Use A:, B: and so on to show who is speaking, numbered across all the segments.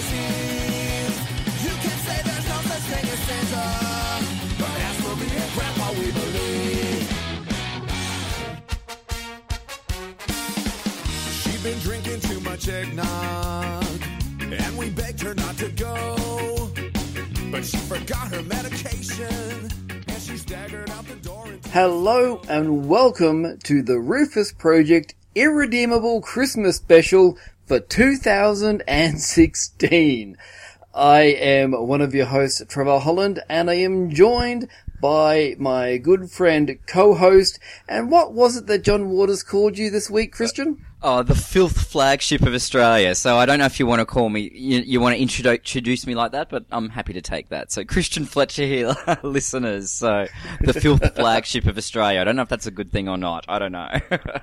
A: You can say there's no such thing as Santa, but as for me and Grandpa, we believe. She'd been drinking too much eggnog, and we begged her not to go. But she forgot her medication, and she staggered out the door. And
B: Hello and welcome to the Rufus Project Irredeemable Christmas Special for 2016. I am one of your hosts, Trevor Holland, and I am joined by my good friend, co-host, and what was it that John Waters called you this week, Christian?
C: Oh, the filth flagship of Australia. So I don't know if you want to call me, you, you want to introdu- introduce me like that, but I'm happy to take that. So Christian Fletcher here, listeners. So the filth flagship of Australia. I don't know if that's a good thing or not. I don't know.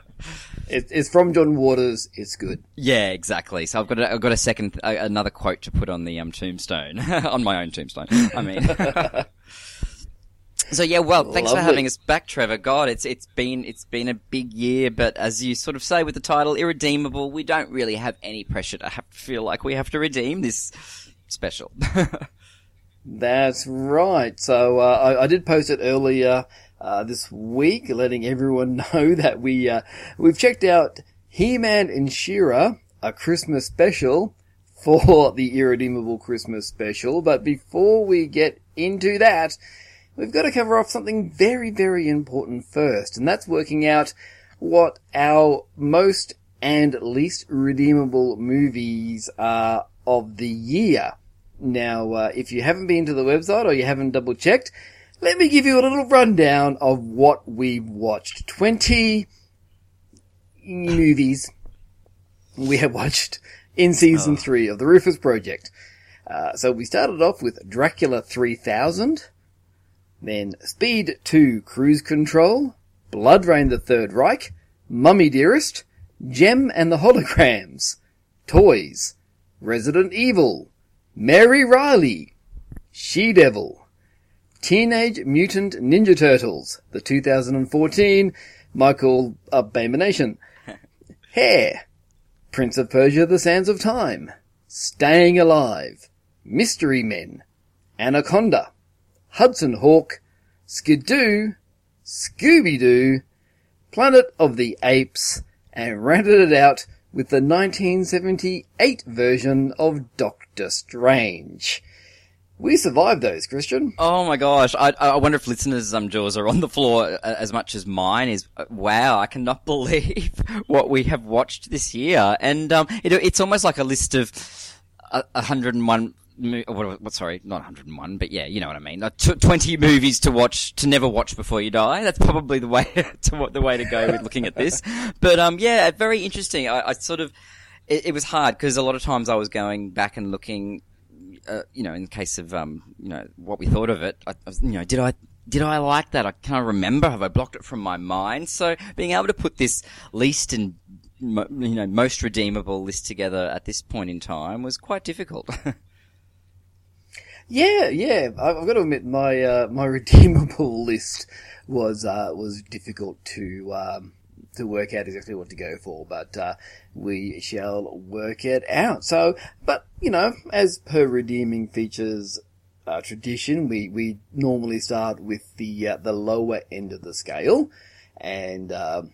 B: It, it's from John Waters. It's good.
C: yeah, exactly. So I've got a, I've got a second, uh, another quote to put on the um, tombstone, on my own tombstone. I mean. So yeah, well, thanks for having us back, Trevor. God, it's it's been it's been a big year, but as you sort of say with the title, irredeemable, we don't really have any pressure to have feel like we have to redeem this special.
B: That's right. So uh, I, I did post it earlier uh, this week, letting everyone know that we uh, we've checked out He-Man and She-Ra, a Christmas special for the Irredeemable Christmas special. But before we get into that, we've got to cover off something very, very important first, and that's working out what our most and least redeemable movies are of the year. Now, uh, if you haven't been to the website or you haven't double checked, let me give you a little rundown of what we've watched. 20 movies we have watched in season three of the Rufus Project. Uh, so we started off with Dracula 3000, then Speed 2 Cruise Control, BloodRayne the Third Reich, Mommie Dearest, Jem and the Holograms, Toys, Resident Evil, Mary Reilly, She Devil, Teenage Mutant Ninja Turtles, the 2014 Michael uh, Abomination, Hair, Prince of Persia The Sands of Time, Staying Alive, Mystery Men, Anaconda, Hudson Hawk, Skidoo, Scooby-Doo, Planet of the Apes, and rounded it out with the 1978 version of Doctor Strange. We survived those, Christian.
C: oh my gosh, I, I wonder if listeners' um, jaws are on the floor uh, as much as mine is. Uh, Wow, I cannot believe what we have watched this year, and um, it, it's almost like a list of uh, 101 what, what, sorry, not 101, but yeah, you know what I mean. Uh, tw 20 movies to watch, to never watch before you die. That's probably the way to the way to go with looking at this. But um, yeah, very interesting. I, I sort of, it, it was hard because a lot of times I was going back and looking, uh, you know, in the case of um, you know, what we thought of it. I, you know, did I did I like that? I can't remember. Have I blocked it from my mind? So being able to put this least and you know most redeemable list together at this point in time was quite difficult.
B: Yeah, yeah. I've got to admit, my uh, my redeemable list was uh, was difficult to um, to work out exactly what to go for, but uh, we shall work it out. So, but you know, as per redeeming features uh, tradition, we we normally start with the uh, the lower end of the scale, and um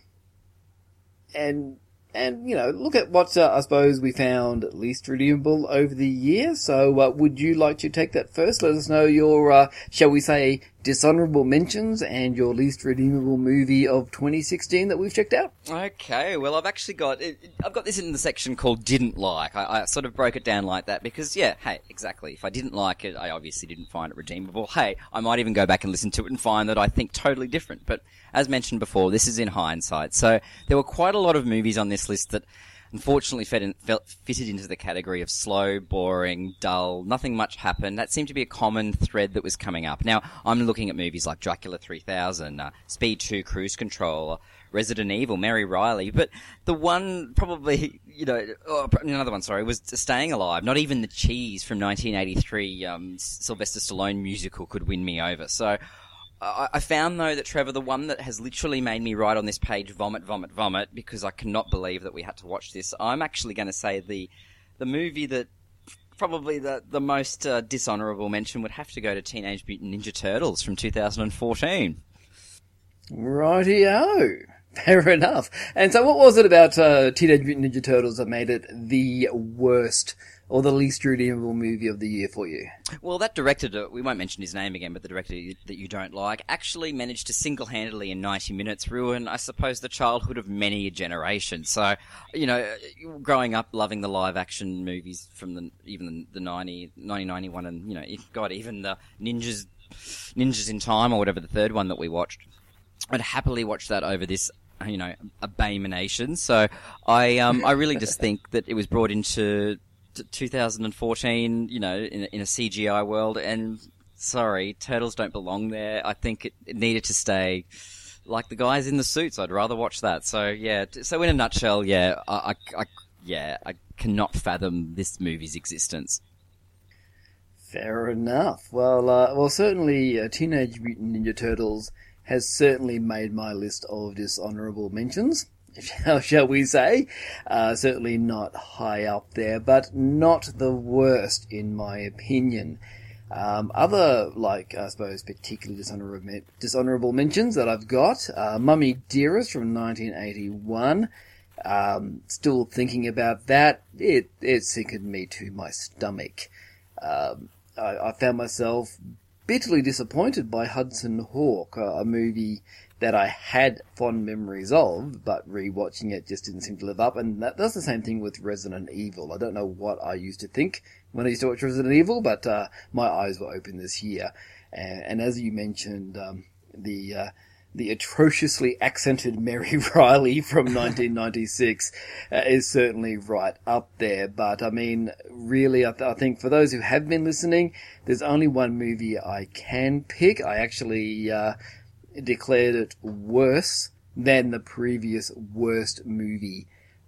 B: and and you know look at what uh, I suppose we found least redeemable over the year. So uh, would you like to take that first? Let us know your uh, shall we say dishonorable mentions and your least redeemable movie of 2016 that we've checked out.
C: Okay, well, I've actually got I've got this in the section called "didn't like." I, I sort of broke it down like that because, yeah, hey, exactly. If I didn't like it, I obviously didn't find it redeemable. Hey, I might even go back and listen to it and find that I think totally different. But as mentioned before, this is in hindsight. So there were quite a lot of movies on this list that unfortunately fit in, felt, fitted into the category of slow, boring, dull, nothing much happened. That seemed to be a common thread that was coming up. Now, I'm looking at movies like Dracula 3000, uh, Speed 2, Cruise Control, Resident Evil, Mary Reilly, but the one probably, you know, oh, another one, sorry, was Staying Alive. Not even the cheese from 1983 um, Sylvester Stallone musical could win me over. So I I found though that Trevor, the one that has literally made me write on this page vomit, vomit, vomit because I cannot believe that we had to watch this. I'm actually going to say the the movie that probably the the most uh, dishonourable mention would have to go to Teenage Mutant Ninja Turtles from 2014.
B: Rightio. Fair enough. And so what was it about uh, Teenage Mutant Ninja Turtles that made it the worst or the least redeemable movie of the year for you?
C: Well, that director, we won't mention his name again, but the director that you don't like actually managed to single-handedly in 90 minutes ruin, I suppose, the childhood of many a generation. So, you know, growing up loving the live-action movies from the even the 90, 1991 and, you know, God, even the Ninjas, Ninjas in Time or whatever the third one that we watched, I'd happily watch that over this you know, abomination. So I, um, I really just think that it was brought into 2014, you know, in, in a CGI world, and sorry, turtles don't belong there. I think it, it needed to stay like the guys in the suits. I'd rather watch that. So yeah. So in a nutshell, yeah, I, I, I yeah, I cannot fathom this movie's existence.
B: Fair enough. Well, uh, well, certainly, uh, Teenage Mutant Ninja Turtles has certainly made my list of dishonorable mentions. Shall, shall we say? Uh, certainly not high up there, but not the worst in my opinion. Um, other, like, I suppose, particularly dishonorable mentions that I've got, uh, Mommie Dearest from 1981. Um, still thinking about that. It, it sickened me to my stomach. Um, I, I, found myself bitterly disappointed by Hudson Hawk, a movie that I had fond memories of, but rewatching it just didn't seem to live up. And that, that's the same thing with Resident Evil. I don't know what I used to think when I used to watch Resident Evil, but uh, my eyes were open this year. And, and as you mentioned, um, the uh, the atrociously accented Mary Reilly from 1996 uh, is certainly right up there. But I mean, really, I, th- I, think for those who have been listening, there's only one movie I can pick. I actually uh, declared it worse than the previous worst movie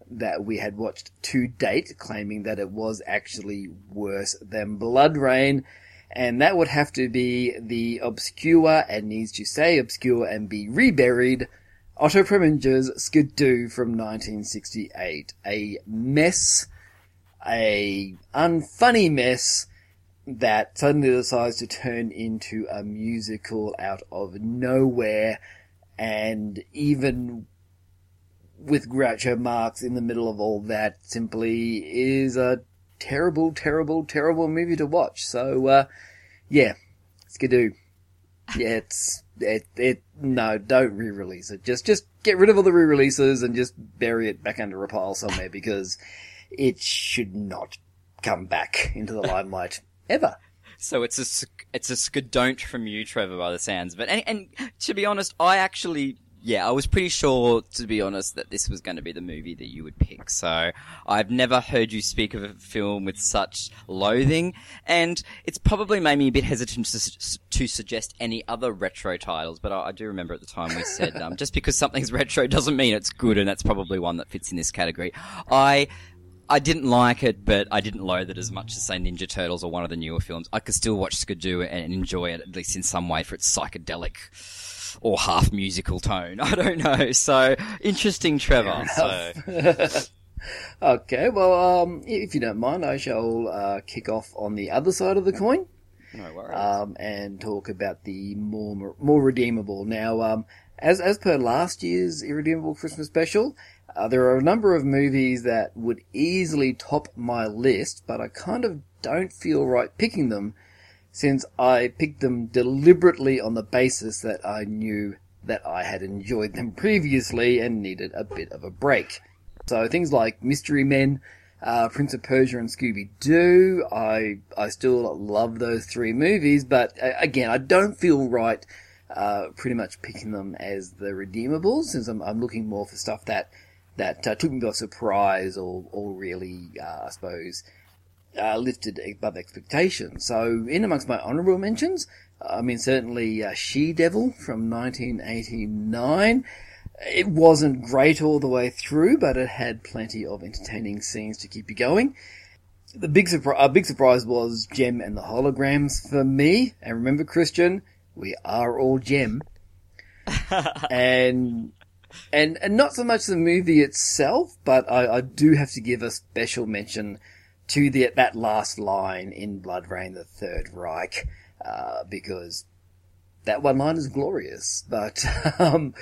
B: that we had watched to date, claiming that it was actually worse than BloodRayne and that would have to be the obscure and needs to say obscure and be reburied Otto Preminger's Skidoo from 1968. A mess, a unfunny mess that suddenly decides to turn into a musical out of nowhere and even with Groucho Marx in the middle of all that simply is a terrible, terrible, terrible movie to watch. So, uh, yeah, skidoo. Yeah, it's, it, it, no, don't re-release it. Just, just get rid of all the re-releases and just bury it back under a pile somewhere because it should not come back into the limelight ever.
C: So it's a it's a skadon't from you, Trevor, by the sounds. But and, and to be honest, I actually yeah, I was pretty sure, to be honest, that this was going to be the movie that you would pick. So I've never heard you speak of a film with such loathing, and it's probably made me a bit hesitant to, to suggest any other retro titles. But I, I do remember at the time we said um, just because something's retro doesn't mean it's good, and that's probably one that fits in this category. I I didn't like it, but I didn't loathe it as much as say Ninja Turtles or one of the newer films. I could still watch Skidoo and enjoy it at least in some way for its psychedelic or half musical tone. I don't know. So interesting, Trevor. So.
B: okay, well, um, if you don't mind, I shall uh, kick off on the other side of the coin.
C: No worries.
B: Um, and talk about the more more redeemable. Now, um, as as per last year's irredeemable Christmas special, uh, there are a number of movies that would easily top my list, but I kind of don't feel right picking them since I picked them deliberately on the basis that I knew that I had enjoyed them previously and needed a bit of a break. So things like Mystery Men, uh, Prince of Persia, and Scooby Doo, I I still love those three movies, but uh, again, I don't feel right. Uh, pretty much picking them as the redeemables, since I'm, I'm looking more for stuff that that uh, took me by surprise or or really, uh, I suppose, uh, lifted above expectation. So, in amongst my honourable mentions, I mean, certainly uh, She Devil from 1989. It wasn't great all the way through, but it had plenty of entertaining scenes to keep you going. The big, surpri- uh, big surprise was Jem and the Holograms for me. And remember, Christian, we are all Jem. and and and not so much the movie itself, but I, I do have to give a special mention to the that last line in BloodRayne, the Third Reich, uh, because that one line is glorious. But um,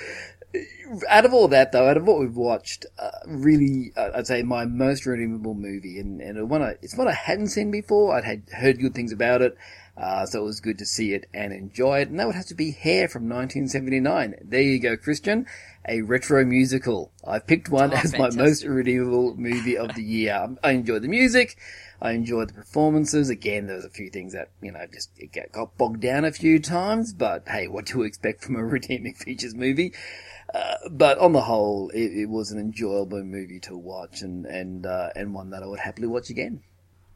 B: out of all that, though, out of what we've watched, uh, really, uh, I'd say my most redeemable movie, and, and one I, it's one I hadn't seen before. I'd had heard good things about it, uh, so it was good to see it and enjoy it. And that would have to be Hair from 1979. There you go, Christian. A retro musical. I've picked one
C: Oh,
B: as
C: fantastic.
B: my most redeemable movie of the year. I enjoyed the music. I enjoyed the performances. Again, there was a few things that, you know, just it got- got bogged down a few times, but hey, what do you expect from a redeeming features movie? Uh, but on the whole, it, it was an enjoyable movie to watch and, and, uh, and one that I would happily watch again.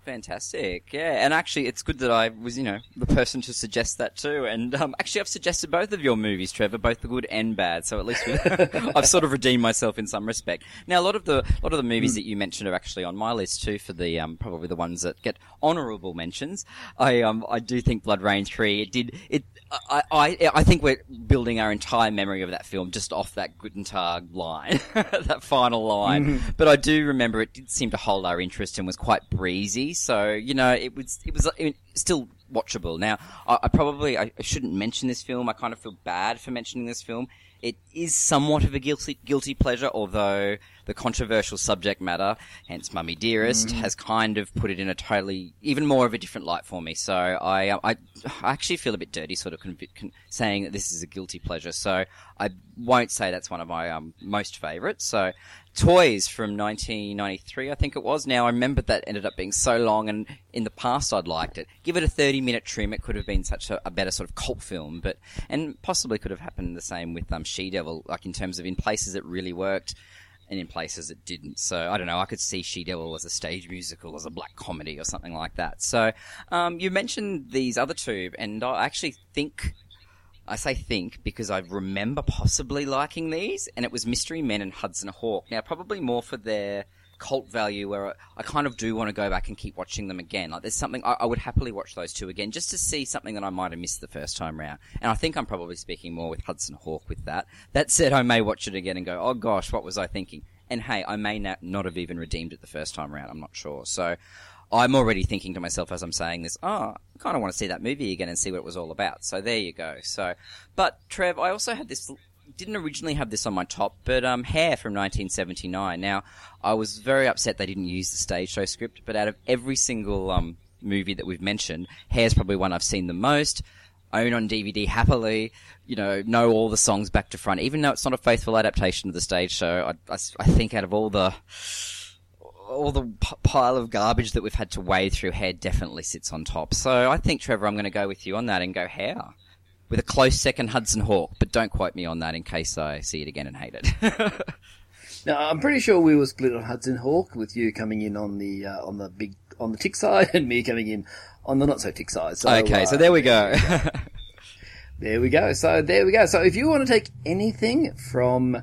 C: Fantastic, yeah, and actually, it's good that I was, you know, the person to suggest that too. And um, actually, I've suggested both of your movies, Trevor, both the good and bad. So at least I've sort of redeemed myself in some respect. Now, a lot of the a lot of the movies that you mentioned are actually on my list too, for the um, probably the ones that get honourable mentions. I um I do think BloodRayne three it did it. I, I I think we're building our entire memory of that film just off that Guten Tag line, that final line. But I do remember it did seem to hold our interest and was quite breezy. So you know, it was it was still watchable. Now, I, I probably I, I shouldn't mention this film. I kind of feel bad for mentioning this film. It is somewhat of a guilty guilty pleasure, although the controversial subject matter, hence Mommie Dearest, has kind of put it in a totally even more of a different light for me. So I uh, I, I actually feel a bit dirty, sort of convi- con- saying that this is a guilty pleasure. So I won't say that's one of my um, most favourites. So Toys from 1993, I think it was. Now I remember that ended up being so long, and in the past I'd liked it. Give it a 30 minute trim, it could have been such a, a better sort of cult film, but and possibly could have happened the same with um, She Devil, like in terms of in places it really worked. And in places it didn't. So I don't know. I could see She Devil as a stage musical, as a black comedy, or something like that. So um, you mentioned these other two, and I actually think I say think because I remember possibly liking these, and it was Mystery Men and Hudson Hawk. Now, probably more for their cult value, where I, I kind of do want to go back and keep watching them again. Like, there's something I, I would happily watch those two again, just to see something that I might have missed the first time round. And I think I'm probably speaking more with Hudson Hawk with that. That said, I may watch it again and go, oh gosh, what was I thinking? And hey, I may not, not have even redeemed it the first time round. I'm not sure. So. I'm already thinking to myself as I'm saying this, oh, I kind of want to see that movie again and see what it was all about. So there you go. So, but Trev, I also had this, didn't originally have this on my top, but um, Hair from 1979. Now, I was very upset they didn't use the stage show script, but out of every single um, movie that we've mentioned, Hair's probably one I've seen the most. Own on DVD happily, you know, know all the songs back to front, even though it's not a faithful adaptation of the stage show. I, I, I think out of all the all the p- pile of garbage that we've had to wade through, hair definitely sits on top. So I think, Trevor, I'm going to go with you on that and go hair. With a close second, Hudson Hawk, but don't quote me on that in case I see it again and hate it.
B: Now, I'm pretty sure we were split on Hudson Hawk, with you coming in on the uh, on the big on the tick side, and me coming in on the not so tick side. So,
C: okay, so
B: uh,
C: there we go.
B: There we go. So there we go. So if you want to take anything from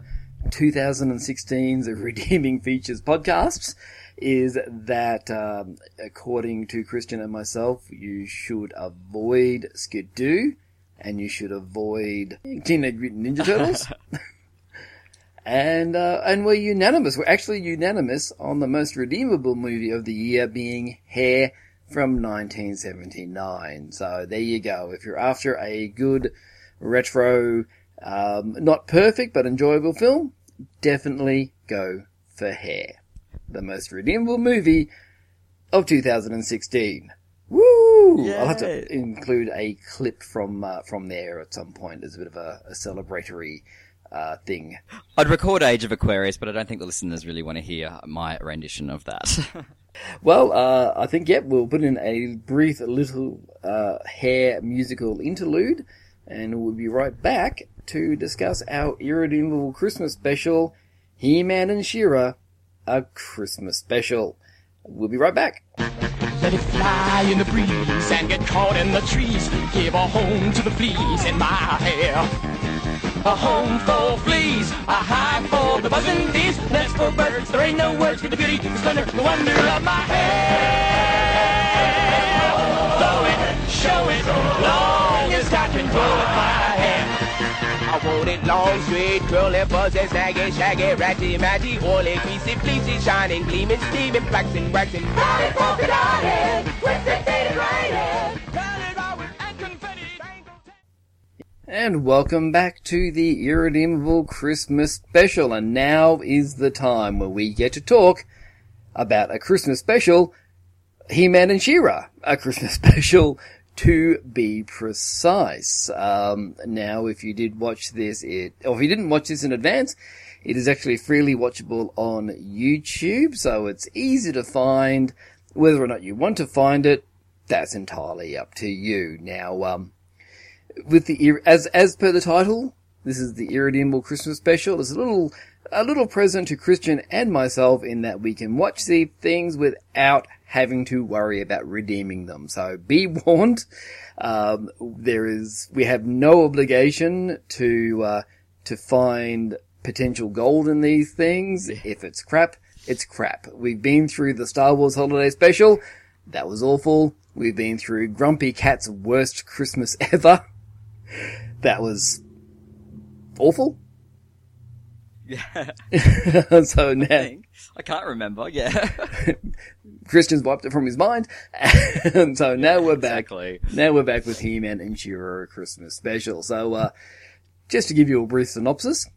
B: 2016's Redeeming Features podcasts, is that um, according to Christian and myself, you should avoid Skidoo and you should avoid Teenage Mutant Ninja Turtles. And uh, and we're unanimous. We're actually unanimous on the most redeemable movie of the year being Hair from 1979. So there you go. If you're after a good retro, um, not perfect but enjoyable film, definitely go for Hair, the most redeemable movie of 2016. Woo! I'll have to include a clip from uh, from there at some point as a bit of a, a celebratory uh, thing.
C: I'd record Age of Aquarius, but I don't think the listeners really want to hear my rendition of that.
B: Well, uh, I think, yep, we'll put in a brief little uh, hair musical interlude, and we'll be right back to discuss our irredeemable Christmas special, He-Man and She-Ra, a Christmas special. We'll be right back.
D: Let it fly in the breeze and get caught in the trees. Give a home to the fleas in my hair. A home for fleas, a hive for the buzzing bees. Nest for birds, there ain't no words for the beauty, the splendor, the wonder of my hair. Blow it, show it, long as I can blow it my. I want it long, straight, curly, fuzzy, snaggy, shaggy, ratty, matty, oily, greasy, fleecy, shining, gleaming, steaming, waxing, waxing. Got it polka dotted, twisted, faded, rated. Painted all and.
B: And welcome back to the Irredeemable Christmas special. And now is the time where we get to talk about a Christmas special, He-Man and She-Ra. A Christmas special to be precise. Um, now, if you did watch this, it, or if you didn't watch this in advance, it is actually freely watchable on YouTube, so it's easy to find. Whether or not you want to find it, that's entirely up to you. Now, um, with the as as per the title, this is the Irredeemable Christmas Special. It's a little a little present to Christian and myself in that we can watch these things without having to worry about redeeming them. So be warned. Um, there is we have no obligation to uh, to find potential gold in these things. If it's crap, it's crap. We've been through the Star Wars Holiday Special. That was awful. We've been through Grumpy Cat's worst Christmas ever. That was awful.
C: Yeah,
B: so now.
C: I can't remember. Yeah,
B: Christian's wiped it from his mind, and so now we're back.
C: exactly.
B: Now we're back with He-Man and She-Ra Christmas special. So, uh, just to give you a brief synopsis,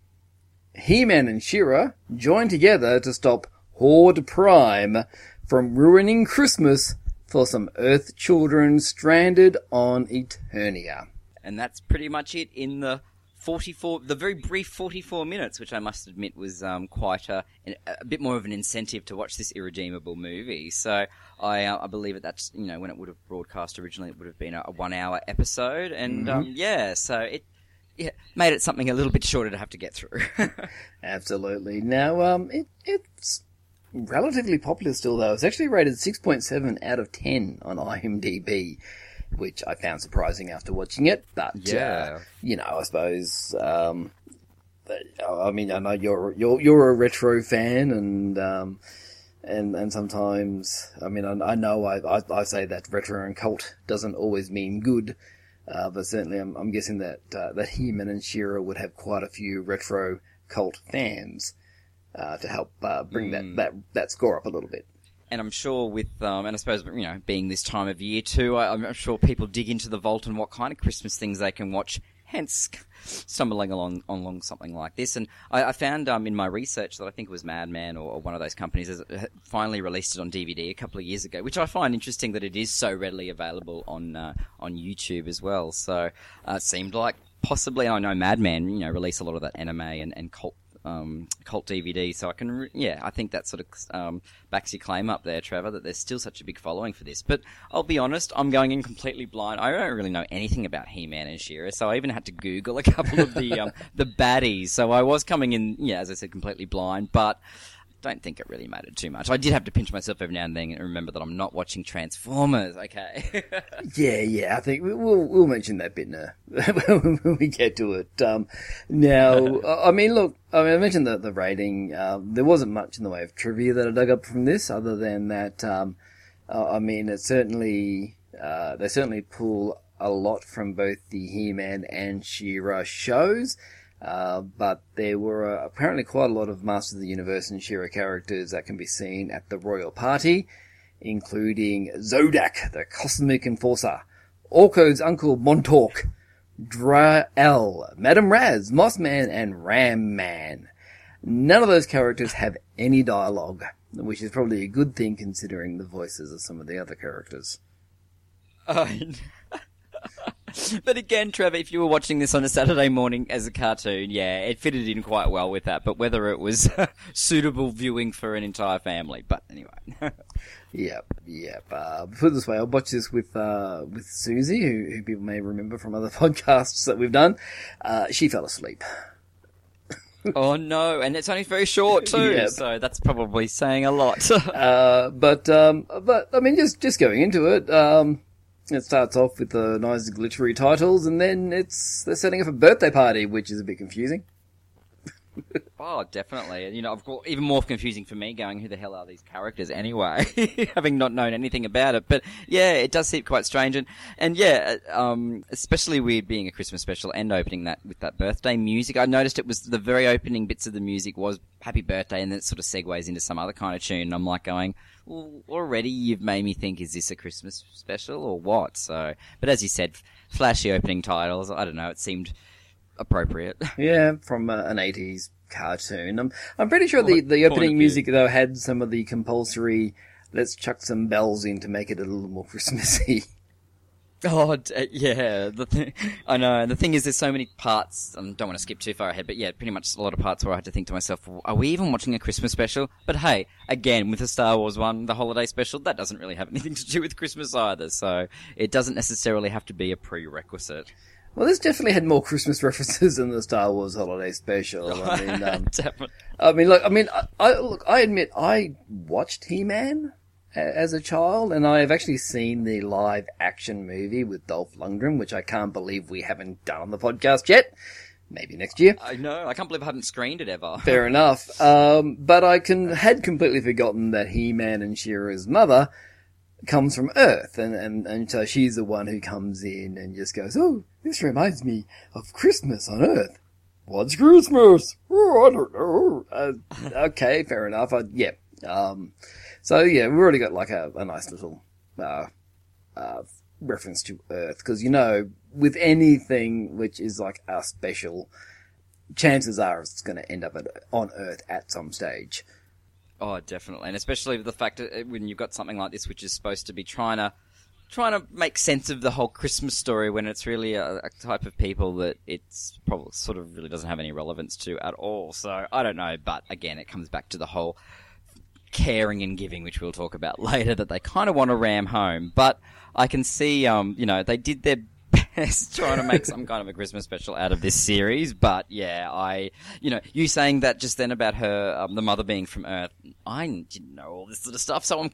B: He-Man and She-Ra join together to stop Horde Prime from ruining Christmas for some Earth children stranded on Eternia.
C: and that's pretty much it in the 44 the very brief 44 minutes which i must admit was um, quite a, a bit more of an incentive to watch this irredeemable movie so i uh, i believe that that's you know when it would have broadcast originally it would have been a, a one hour episode and um, yeah so it yeah, made it something a little bit shorter to have to get through.
B: Absolutely. Now, um, it, it's relatively popular still, though. It's actually rated 6.7 out of 10 on IMDb, which I found surprising after watching it. But,
C: Yeah.
B: uh, you know, I suppose, um, I mean, I know you're, you're, you're a retro fan and, um, and, and sometimes, I mean, I, I know I, I, I say that retro and cult doesn't always mean good. Uh, but certainly, I'm, I'm guessing that uh, that He-Man and She-Ra would have quite a few retro cult fans uh, to help uh, bring that, that that score up a little bit.
C: And I'm sure with, um, and I suppose, you know, being this time of year too, I, I'm sure people dig into the vault and what kind of Christmas things they can watch, hence stumbling along, along something like this. And I, I found, um, in my research that I think it was Madman or, or one of those companies has finally released it on DVD a couple of years ago, which I find interesting that it is so readily available on, uh, on YouTube as well. So, uh, it seemed like possibly, I know Madman, you know, release a lot of that anime and, and cult um, cult DVD. So I can, re- yeah, I think that sort of um, backs your claim up there, Trevor, that there's still such a big following for this. But I'll be honest, I'm going in completely blind. I don't really know anything about He-Man and She-Ra, so I even had to Google a couple of the um, the baddies. So I was coming in, yeah, as I said, completely blind, but. Don't think it really mattered too much. I did have to pinch myself every now and then and remember that I'm not watching Transformers. Okay,
B: Yeah, yeah, I think we- we'll we'll mention that bit now when we get to it. Um, now, I mean, look, I mean, I mentioned the the rating. Um, there wasn't much in the way of trivia that I dug up from this, other than that. Um, uh, I mean, it certainly uh, they certainly pull a lot from both the He-Man and She-Ra shows. Uh, but there were uh, apparently quite a lot of Masters of the Universe and She-Ra characters that can be seen at the Royal Party, including Zodak, the Cosmic Enforcer, Orko's Uncle Montork, Drael, Madame Razz, Mossman, and Ram Man. None of those characters have any dialogue, which is probably a good thing considering the voices of some of the other characters.
C: I but again, Trevor, if you were watching this on a Saturday morning as a cartoon, yeah, it fitted in quite well with that. But whether it was suitable viewing for an entire family, but anyway,
B: Yep, yep. Uh, put it this way, I watched this with uh, with Susie, who, who people may remember from other podcasts that we've done. Uh, she fell asleep.
C: oh no, and it's only very short too,
B: Yep.
C: so that's probably saying a lot.
B: Uh, but um, but I mean, just just going into it, um, it starts off with the nice glittery titles, and then it's they're setting up a birthday party, which is a bit confusing.
C: Oh, definitely. And, You know, of course, even more confusing for me going, who the hell are these characters anyway? Having not known anything about it. But yeah, it does seem quite strange. And, and yeah, um, especially weird being a Christmas special and opening that with that birthday music. I noticed it was the very opening bits of the music was happy birthday and then it sort of segues into some other kind of tune. And I'm like going, well, already you've made me think, is this a Christmas special or what? So, but as you said, flashy opening titles. I don't know. It seemed appropriate.
B: Yeah, from uh, an 80s cartoon. I'm, I'm pretty sure the, the opening music, though, had some of the compulsory, let's chuck some bells in to make it a little more Christmassy.
C: Oh, d- yeah. The thing, I know. And the thing is, there's so many parts. I don't want to skip too far ahead, but yeah, pretty much a lot of parts where I had to think to myself, are we even watching a Christmas special? But hey, again, with the Star Wars one, the holiday special, that doesn't really have anything to do with Christmas either. So it doesn't necessarily have to be a prerequisite.
B: Well, this definitely had more Christmas references than the Star Wars Holiday Special. I mean, um,
C: Definitely.
B: I mean, look, I mean, I, I look, I admit, I watched He-Man a- as a child, and I have actually seen the live action movie with Dolph Lundgren, which I can't believe we haven't done on the podcast yet. Maybe next year.
C: I know. I can't believe I haven't screened it ever.
B: Fair enough. Um, but I can had completely forgotten that He-Man and She-Ra's mother comes from Earth, and, and, and so she's the one who comes in and just goes, "Oh, this reminds me of Christmas on Earth." What's Christmas? Oh, I don't know. Uh, okay, fair enough. I, yeah. Um, so yeah, we've already got like a, a nice little uh, uh, reference to Earth because you know, with anything which is like a special, chances are it's going to end up at, on Earth at some stage.
C: Oh, definitely, and especially the fact that uh, when you've got something like this, which is supposed to be trying to trying to make sense of the whole Christmas story, when it's really a, a type of people that it's probably sort of really doesn't have any relevance to at all. So I don't know, but again, it comes back to the whole caring and giving, which we'll talk about later, that they kind of want to ram home. But I can see, um, you know, they did their best trying to make some kind of a Christmas special out of this series. But yeah, I, you know, you saying that just then about her, um, the mother being from Earth, I didn't know all this sort of stuff, so I'm.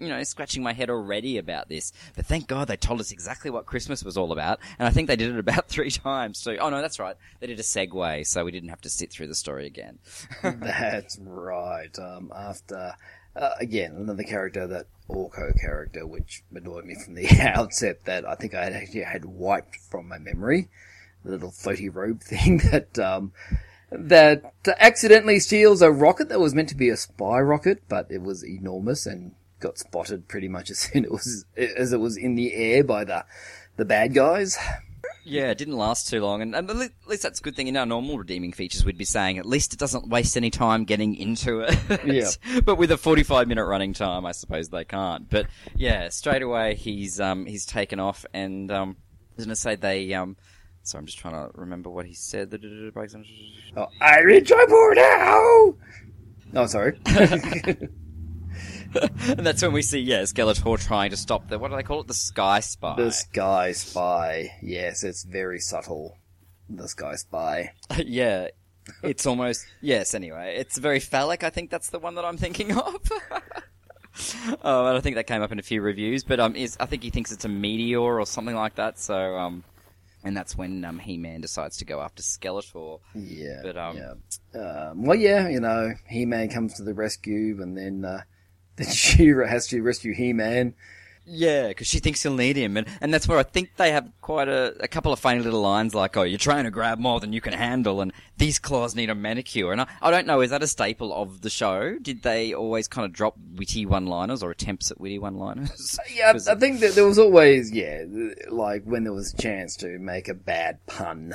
C: You know, scratching my head already about this, but thank God they told us exactly what Christmas was all about, and I think they did it about three times. So, oh no, that's right, they did a segue, so we didn't have to sit through the story again.
B: That's right. Um, after uh, again another character that Orko character, which annoyed me from the outset, that I think I had actually had wiped from my memory, the little floaty robe thing that um, that accidentally steals a rocket that was meant to be a spy rocket, but it was enormous and got spotted pretty much as soon it was as it was in the air by the the bad guys.
C: Yeah, it didn't last too long, and, and at least that's a good thing. In our normal redeeming features, we'd be saying at least it doesn't waste any time getting into it.
B: Yeah.
C: but with a forty-five minute running time, I suppose they can't. But yeah, straight away he's um he's taken off, and um I was going to say they um. So I'm just trying to remember what he said.
B: Oh, I reach my now. Oh, sorry.
C: and that's when we see yeah Skeletor trying to stop the what do they call it the Sky Spy.
B: The Sky Spy. Yes, it's very subtle. The Sky Spy.
C: yeah, it's almost yes. Anyway, it's very phallic. I think that's the one that I'm thinking of. oh, and I think that came up in a few reviews, but um, is I think he thinks it's a meteor or something like that. So um, and that's when um He-Man decides to go after Skeletor.
B: Yeah.
C: But, um,
B: yeah. Um, well, yeah, you know, He-Man comes to the rescue, and then uh, then She-Ra has to rescue He-Man.
C: Yeah, because she thinks he'll need him, and, and that's where I think they have quite a, a couple of funny little lines like, "Oh, you're trying to grab more than you can handle," and these claws need a manicure. And I, I don't know, is that a staple of the show? Did they always kind of drop witty one-liners or attempts at witty one-liners?
B: Yeah,
C: 'Cause
B: I think that there was always, yeah, like when there was a chance to make a bad pun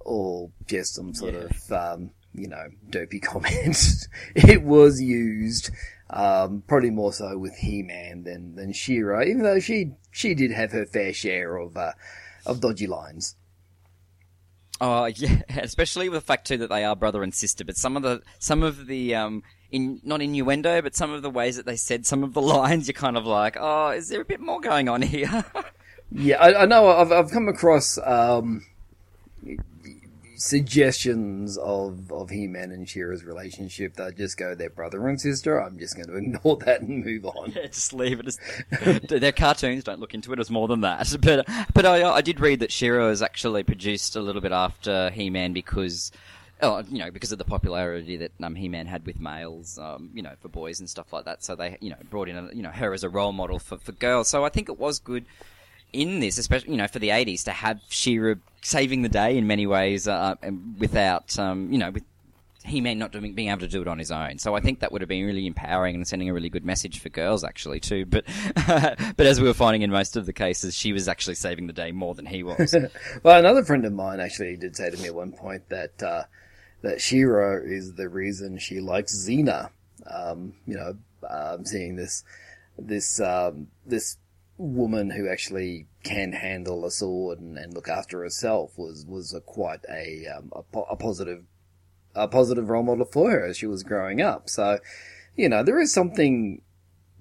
B: or just some sort
C: Yeah.
B: of, um, you know, dopey comments. it was used. Um, probably more so with He-Man than than She-Ra, even though she she did have her fair share of uh, of dodgy lines.
C: Oh yeah, especially with the fact too that they are brother and sister. But some of the some of the um in not innuendo, but some of the ways that they said some of the lines, you're kind of like, oh, is there a bit more going on here?
B: Yeah, I, I know. I've I've come across um, suggestions of of He-Man and She-Ra's relationship that just go they're brother and sister. I'm just going to ignore that and move on.
C: Yeah, just leave it as they're cartoons. Don't look into it as more than that. But but I I did read that She-Ra has actually produced a little bit after He Man because Oh, you know, because of the popularity that um, He-Man had with males, um, you know, for boys and stuff like that. So they, you know, brought in, a, you know, her as a role model for, for girls. So I think it was good in this, especially, you know, for the 80s to have She-Ra saving the day in many ways, uh, without, um, you know, with He-Man not doing, being able to do it on his own. So I think that would have been really empowering and sending a really good message for girls, actually, too. But, but as we were finding in most of the cases, she was actually saving the day more than he was.
B: Well, another friend of mine actually did say to me at one point that uh, that She-Ra is the reason she likes Xena. Um, you know, um, seeing this this um, this woman who actually can handle a sword and, and look after herself was was a quite a um, a, po- a positive a positive role model for her as she was growing up. So, you know, there is something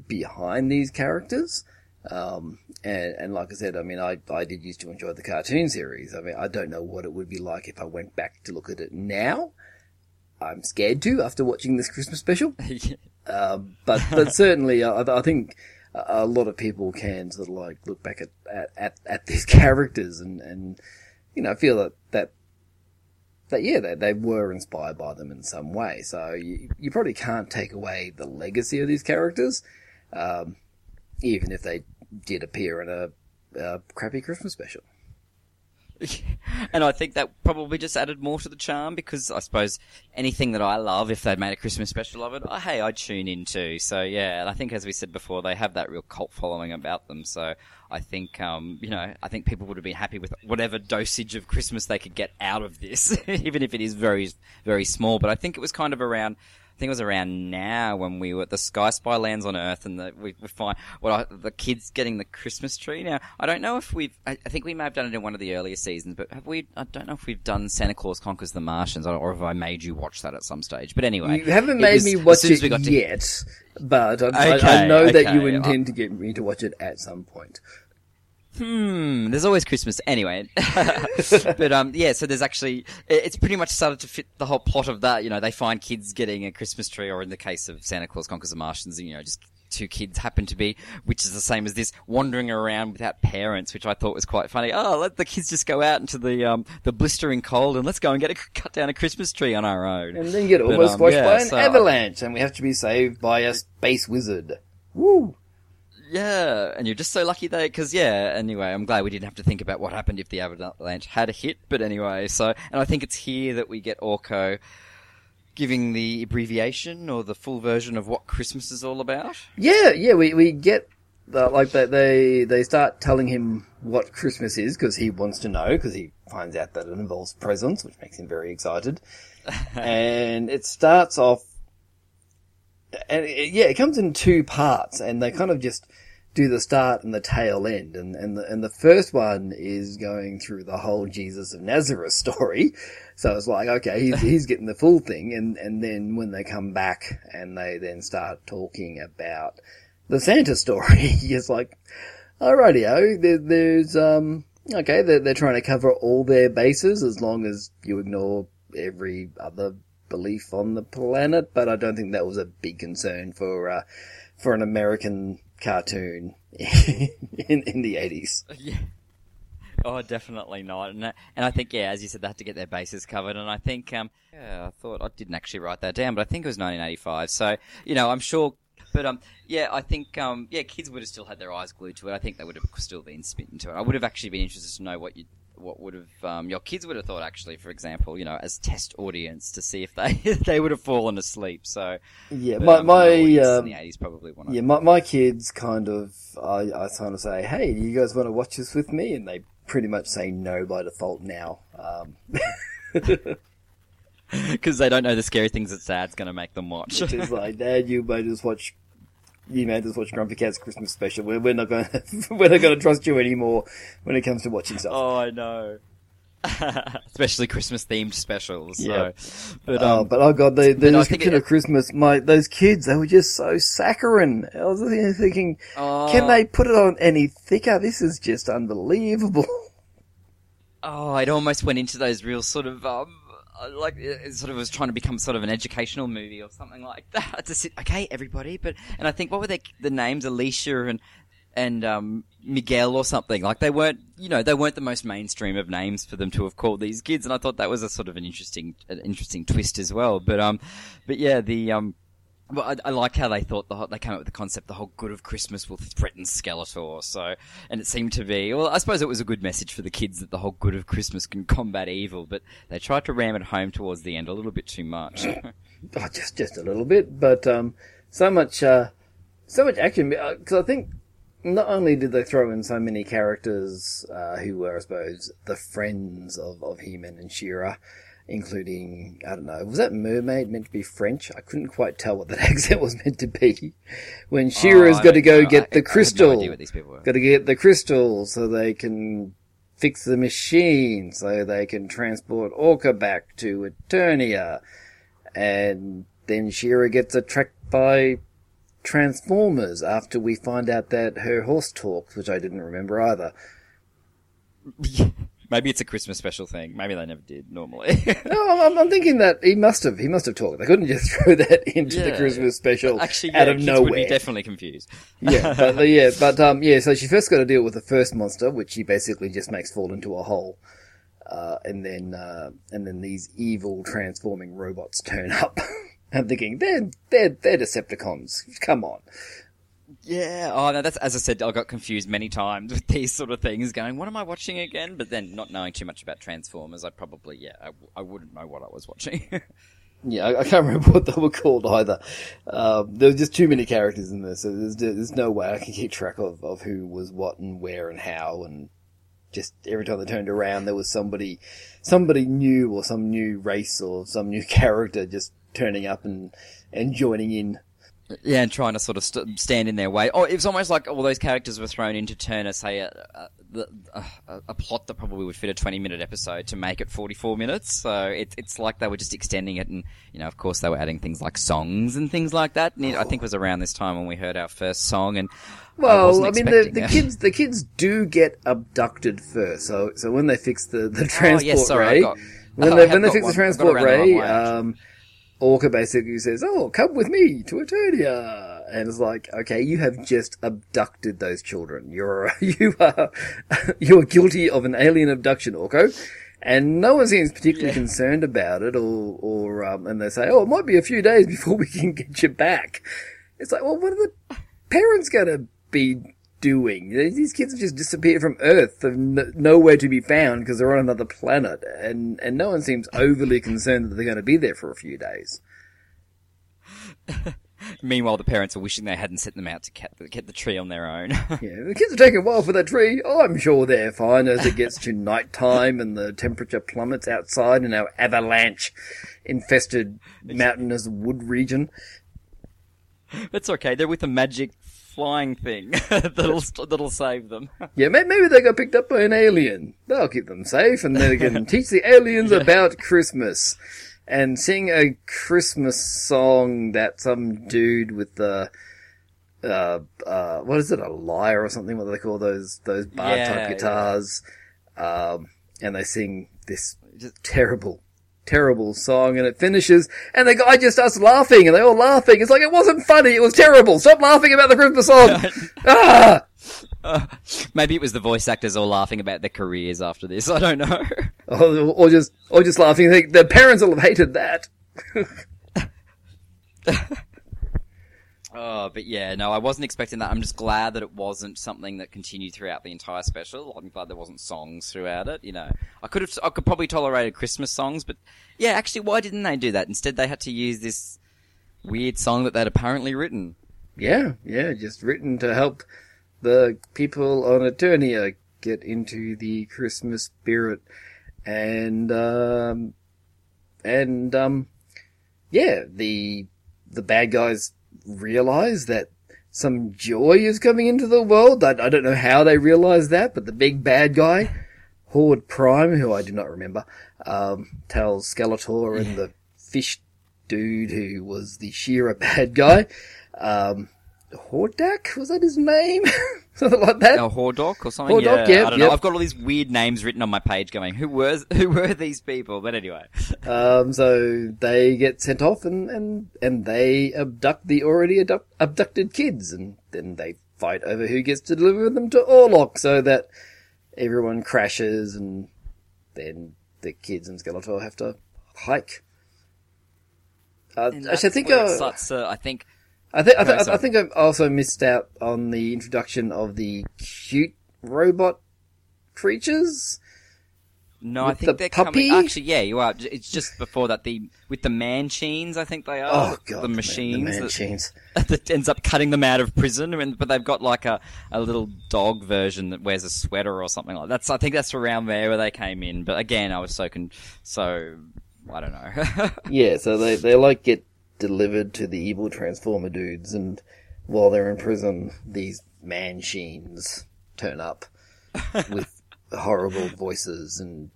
B: behind these characters. Um, and, and like I said, I mean, I, I did used to enjoy the cartoon series. I mean, I don't know what it would be like if I went back to look at it now. I'm scared to after watching this Christmas special. Um, but, but certainly, I, I think a lot of people can sort of like look back at, at, at, at these characters and, and, you know, feel that, that, that yeah, they, they were inspired by them in some way. So you, you probably can't take away the legacy of these characters. Um, even if they did appear in a, a crappy Christmas special.
C: and I think that probably just added more to the charm because I suppose anything that I love, if they made a Christmas special of it, oh, hey, I'd tune in too. So yeah, and I think as we said before, they have that real cult following about them. So I think, um, you know, I think people would have been happy with whatever dosage of Christmas they could get out of this, even if it is very, very small. But I think it was kind of around. I think it was around now when we were the Sky Spy lands on Earth and the, we, we find well the kids getting the Christmas tree. Now I don't know if we've I, I think we may have done it in one of the earlier seasons, but have we? I don't know if we've done Santa Claus conquers the Martians or, or have I made you watch that at some stage. But anyway,
B: You haven't made
C: was-
B: me watch
C: soon as we
B: it
C: got to-
B: yet, but I, I, I
C: Okay,
B: know that you
C: okay.
B: intend to get me to watch it at some point.
C: Hmm, there's always Christmas anyway. but um, yeah, so there's actually it- it's pretty much started to fit the whole plot of that. You know, they find kids getting a Christmas tree, or in the case of Santa Claus Conquers the Martians, you know, just two kids happen to be, which is the same as this, wandering around without parents, which I thought was quite funny. Oh, let the kids just go out into the um the blistering cold and let's go and get a cut down a Christmas tree on our own.
B: And then get
C: But,
B: almost
C: um,
B: washed
C: yeah,
B: by an
C: so-
B: avalanche, and we have to be saved by a space wizard. Woo!
C: Yeah, and you're just so lucky that because yeah. Anyway, I'm glad we didn't have to think about what happened if the avalanche had a hit. But anyway, so and I think it's here that we get Orko giving the abbreviation or the full version of what Christmas is all about.
B: Yeah, yeah, we, we get the, like that they they start telling him what Christmas is because he wants to know because he finds out that it involves presents, which makes him very excited. and it starts off, and it, yeah, it comes in two parts, and they kind of just do the start and the tail end, and and the and the first one is going through the whole Jesus of Nazareth story. So it's like, okay, he's he's getting the full thing, and and then when they come back and they then start talking about the Santa story, it's like, alrightio, there, there's um okay, they're they're trying to cover all their bases as long as you ignore every other belief on the planet, but I don't think that was a big concern for uh, for an American cartoon in in the eighties.
C: Yeah. Oh, definitely not. And, and I think, yeah, as you said, they had to get their bases covered. And I think, um, yeah, I thought I didn't actually write that down, but I think it was 1985. So, you know, I'm sure. But um, yeah, I think um, yeah, kids would have still had their eyes glued to it. I think they would have still been smitten to it. I would have actually been interested to know what you what would have um, your kids would have thought actually, for example, you know, as test audience to see if they they would have fallen asleep. So
B: Yeah,
C: but,
B: my
C: um,
B: my um,
C: in the 80s probably want
B: yeah my my kids kind of I I kind of say, hey, do you guys want to watch this with me? And they pretty much say no by default now. Um,
C: because they don't know the scary things that Sad's going to make them watch.
B: it's like, Dad, you may just watch, you may just watch Grumpy Cat's Christmas special. We're, we're not going to, we're not going to trust you anymore when it comes to watching stuff.
C: Oh, I know. Especially Christmas themed specials. So.
B: Yeah.
C: But,
B: oh,
C: um,
B: but oh god, the, the
C: but I
B: description
C: it-
B: of Christmas, my those kids, they were just so saccharine. I was thinking, thinking,
C: Oh.
B: can they put it on any thicker? This is just unbelievable.
C: oh, it almost went into those real sort of, um, like, it sort of was trying to become sort of an educational movie or something like that. To sit, okay, everybody, but, and I think, what were their, the names? Alicia and, and um, Miguel or something. Like they weren't, you know, they weren't the most mainstream of names for them to have called these kids, and I thought that was a sort of an interesting, an interesting twist as well. But um, but yeah, the um. Well, I, I like how they thought the whole, they came up with the concept the whole good of Christmas will threaten Skeletor. So, and it seemed to be well. I suppose it was a good message for the kids that the whole good of Christmas can combat evil, but they tried to ram it home towards the end a little bit too much.
B: Oh, just just a little bit, but um, so much uh, so much action. Because I think not only did they throw in so many characters uh, who were, I suppose, the friends of of He-Man and She-Ra, including I don't know, was that mermaid meant to be French? I couldn't quite tell what that accent was meant to be. When She-Ra's
C: Oh,
B: got to go
C: know.
B: get
C: I-
B: the
C: no
B: crystal,
C: idea what these people were.
B: got to get the crystal so they can fix the machine, so they can transport Orko back to Eternia, and then She-Ra gets attacked by Transformers after we find out that her horse talks, which I didn't remember either.
C: Maybe it's a Christmas special thing. Maybe they never did normally.
B: No, I'm, I'm thinking that he must have. He must have talked. They couldn't just throw that into the Christmas special
C: Actually,
B: out
C: yeah,
B: of
C: kids
B: nowhere.
C: would be definitely confused.
B: yeah, but yeah, but um, yeah. So she first got to deal with the first monster, which she basically just makes fall into a hole, uh, and then uh, and then these evil transforming robots turn up. I'm thinking they're they're they're Decepticons. Come on.
C: Yeah. Oh no, that's as I said. I got confused many times with these sort of things. Going, what am I watching again? But then, not knowing too much about Transformers, I probably yeah, I wouldn't know what I was watching.
B: Yeah, I, I can't remember what they were called either. Um, there were just too many characters in there, so there's there's no way I can keep track of, of who was what and where and how, and just every time they turned around, there was somebody somebody new or some new race or some new character just turning up and and joining in.
C: Yeah, and trying to sort of st- stand in their way. Oh, it was almost like all those characters were thrown in to turn a say a, a, a, a, plot that probably would fit a twenty minute episode to make it forty four minutes. So it, it's like they were just extending it, and you know, of course, they were adding things like songs and things like that. And it, I think it was around this time when we heard our first song, and
B: Well,
C: wasn't
B: I, mean, the, the kids the kids do get abducted first. So so when they fix the the transport
C: Oh, yes, sorry, I
B: ray,
C: got-
B: when
C: I
B: they when they fix
C: one.
B: the transport ray, um, Orko basically says, "Oh, come with me to Eternia," and it's like, okay, you have just abducted those children. You're you are you're guilty of an alien abduction, Orko. And no one seems particularly concerned about it, or, or, um, and they say, oh, it might be a few days before we can get you back. It's like, well, what are the parents gonna be doing? These kids have just disappeared from Earth, they're n- nowhere to be found because they're on another planet, and and no one seems overly concerned that they're going to be there for a few days.
C: Meanwhile, the parents are wishing they hadn't sent them out to get the, get the tree on their own.
B: Yeah, the kids are taking a while for that tree. Oh, I'm sure they're fine as it gets to night time and the temperature plummets outside in our avalanche infested mountainous wood region.
C: That's okay. They're with a magic flying thing that'll that'll save them.
B: Yeah, may- maybe they got picked up by an alien. That'll keep them safe, and they can teach the aliens about Christmas and sing a Christmas song that some dude with the uh uh what is it a lyre or something? What do they call those those bar
C: Yeah,
B: type guitars? Um, and they sing this terrible. Terrible song, and it finishes, and the guy just starts laughing, and they're all laughing. It's like it wasn't funny; it was terrible. Stop laughing about the Christmas song. ah,
C: Maybe it was the voice actors all laughing about their careers after this. I don't know.
B: or, or just or just laughing. Think the parents will have hated that.
C: Oh, but yeah, no, I wasn't expecting that. I'm just glad that it wasn't something that continued throughout the entire special. I'm glad there wasn't songs throughout it. You know, I could have, I could probably tolerated Christmas songs, but yeah, actually, why didn't they do that? Instead, they had to use this weird song that they'd apparently written.
B: Yeah, yeah, just written to help the people on Eternia get into the Christmas spirit, and um, and um, yeah, the the bad guys realize that some joy is coming into the world. I, I don't know how they realize that, but the big bad guy, Horde Prime, who I do not remember, um, tells Skeletor and the fish dude who was the She-Ra bad guy, um, Hordak was that his name? Something like that.
C: A Hordak or something.
B: Hordak,
C: yeah,
B: yep,
C: I don't
B: yep.
C: know. I've got all these weird names written on my page, going, "Who were who were these people?" But anyway,
B: Um, so they get sent off and, and, and they abduct the already abduct, abducted kids and then they fight over who gets to deliver them to Orlok so that everyone crashes and then the kids and Skeletor have to hike. Uh,
C: And
B: actually, I
C: that's
B: think
C: where
B: uh,
C: it starts to- I think
B: I think I,
C: Okay,
B: th- I think I've also missed out on the introduction of the cute robot creatures.
C: No, I think
B: the
C: they're
B: puppy?
C: coming. Actually, yeah, you are. It's just before that the with the manchines. I think they are
B: Oh god,
C: the machines
B: the
C: that,
B: machines.
C: that ends up cutting them out of prison. and- but they've got like a, a little dog version that wears a sweater or something like that. That's I think that's around there where they came in. But again, I was so con- so I don't know.
B: Yeah, so they they like get delivered to the evil transformer dudes, and while they're in prison, these manchines turn up with horrible voices and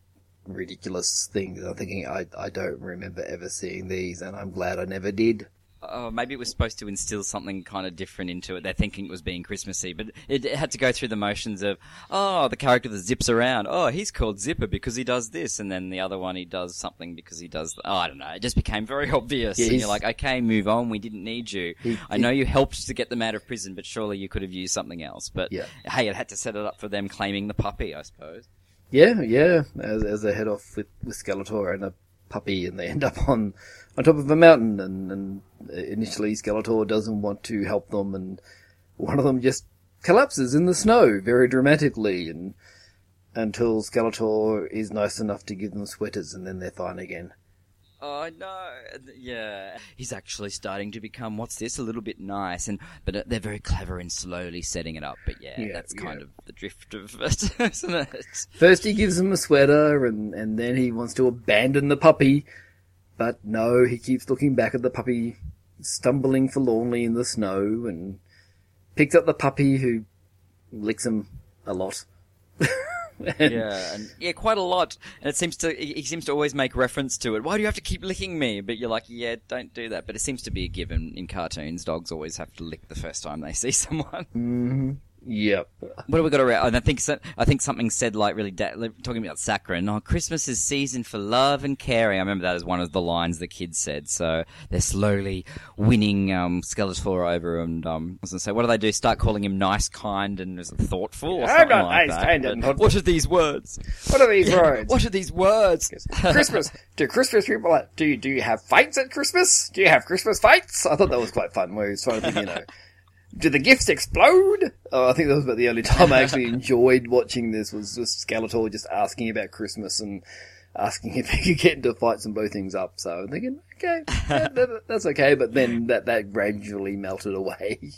B: ridiculous things. I'm thinking I I don't remember ever seeing these, and I'm glad I never did.
C: Oh, maybe it was supposed to instill something kind of different into it. They're thinking it was being Christmassy, but it, it had to go through the motions of, oh, the character that zips around. Oh, he's called Zipper because he does this, and then the other one he does something because he does. Oh, I don't know. It just became very obvious,
B: Yeah,
C: and you're like, okay, move on. We didn't need you.
B: He-
C: I know you helped to get them out of prison, but surely you could have used something else. But
B: Yeah.
C: hey, it had to set it up for them claiming the puppy, I suppose.
B: Yeah, yeah. As, as they head off with, with Skeletor and a puppy, and they end up on on top of a mountain. And, and initially, Skeletor doesn't want to help them, and one of them just collapses in the snow very dramatically. And until Skeletor is nice enough to give them sweaters, and then they're fine again.
C: Oh no! Yeah, he's actually starting to become what's this? A little bit nice, and but uh, they're very clever in slowly setting it up. But yeah,
B: Yeah,
C: that's kind
B: yeah.
C: of the drift of it, isn't it?
B: First, he gives him a sweater, and and then he wants to abandon the puppy, but no, he keeps looking back at the puppy, stumbling forlornly in the snow, and picks up the puppy, who licks him a lot.
C: Yeah, and yeah, quite a lot. And it seems to he seems to always make reference to it. Why do you have to keep licking me? But you're like, yeah, don't do that. But it seems to be a given in cartoons. Dogs always have to lick the first time they see someone. Mm-hmm.
B: Yep.
C: What have we got around? And I think so- I think something said like really da- talking about saccharine. Oh, Christmas is season for love and caring. I remember that as one of the lines the kids said. So they're slowly winning um, Skeletor over. And um, I was going to say, what do they do? Start calling him nice, kind, and thoughtful? Or
B: I'm
C: something
B: not
C: like
B: nice, kind, and thoughtful.
C: What are these words?
B: What are these words?
C: What are these words?
B: Christmas. Do Christmas people like, do you, do you have fights at Christmas? Do you have Christmas fights? I thought that was quite fun. Where he was trying to think, you know, do the gifts explode? Oh, I think that was about the only time I actually enjoyed watching this was just Skeletor just asking about Christmas and asking if he could get into fights and blow things up. So I'm thinking, okay, that, that- that's okay. But then that that gradually melted away.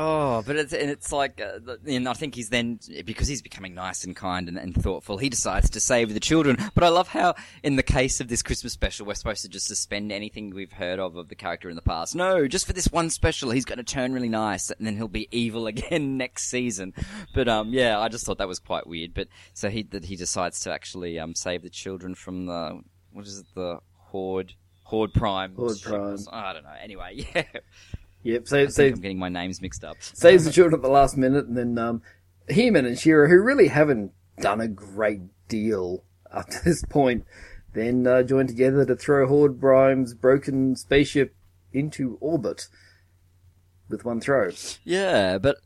C: Oh, but it's and it's like, uh, and I think he's then because he's becoming nice and kind and, and thoughtful. He decides to save the children. But I love how, in the case of this Christmas special, we're supposed to just suspend anything we've heard of of the character in the past. No, just for this one special, he's going to turn really nice, and then he'll be evil again next season. But um, yeah, I just thought that was quite weird. But so he that he decides to actually um save the children from the what is it the horde. Horde Prime.
B: Horde Prime.
C: I don't know. Anyway, yeah.
B: Yep. So
C: I
B: so
C: I'm getting my names mixed up.
B: saves the children at the last minute, and then um, He-Man and She-Ra, who really haven't done a great deal up to this point, then uh, join together to throw Horde Prime's broken spaceship into orbit with one throw.
C: Yeah, but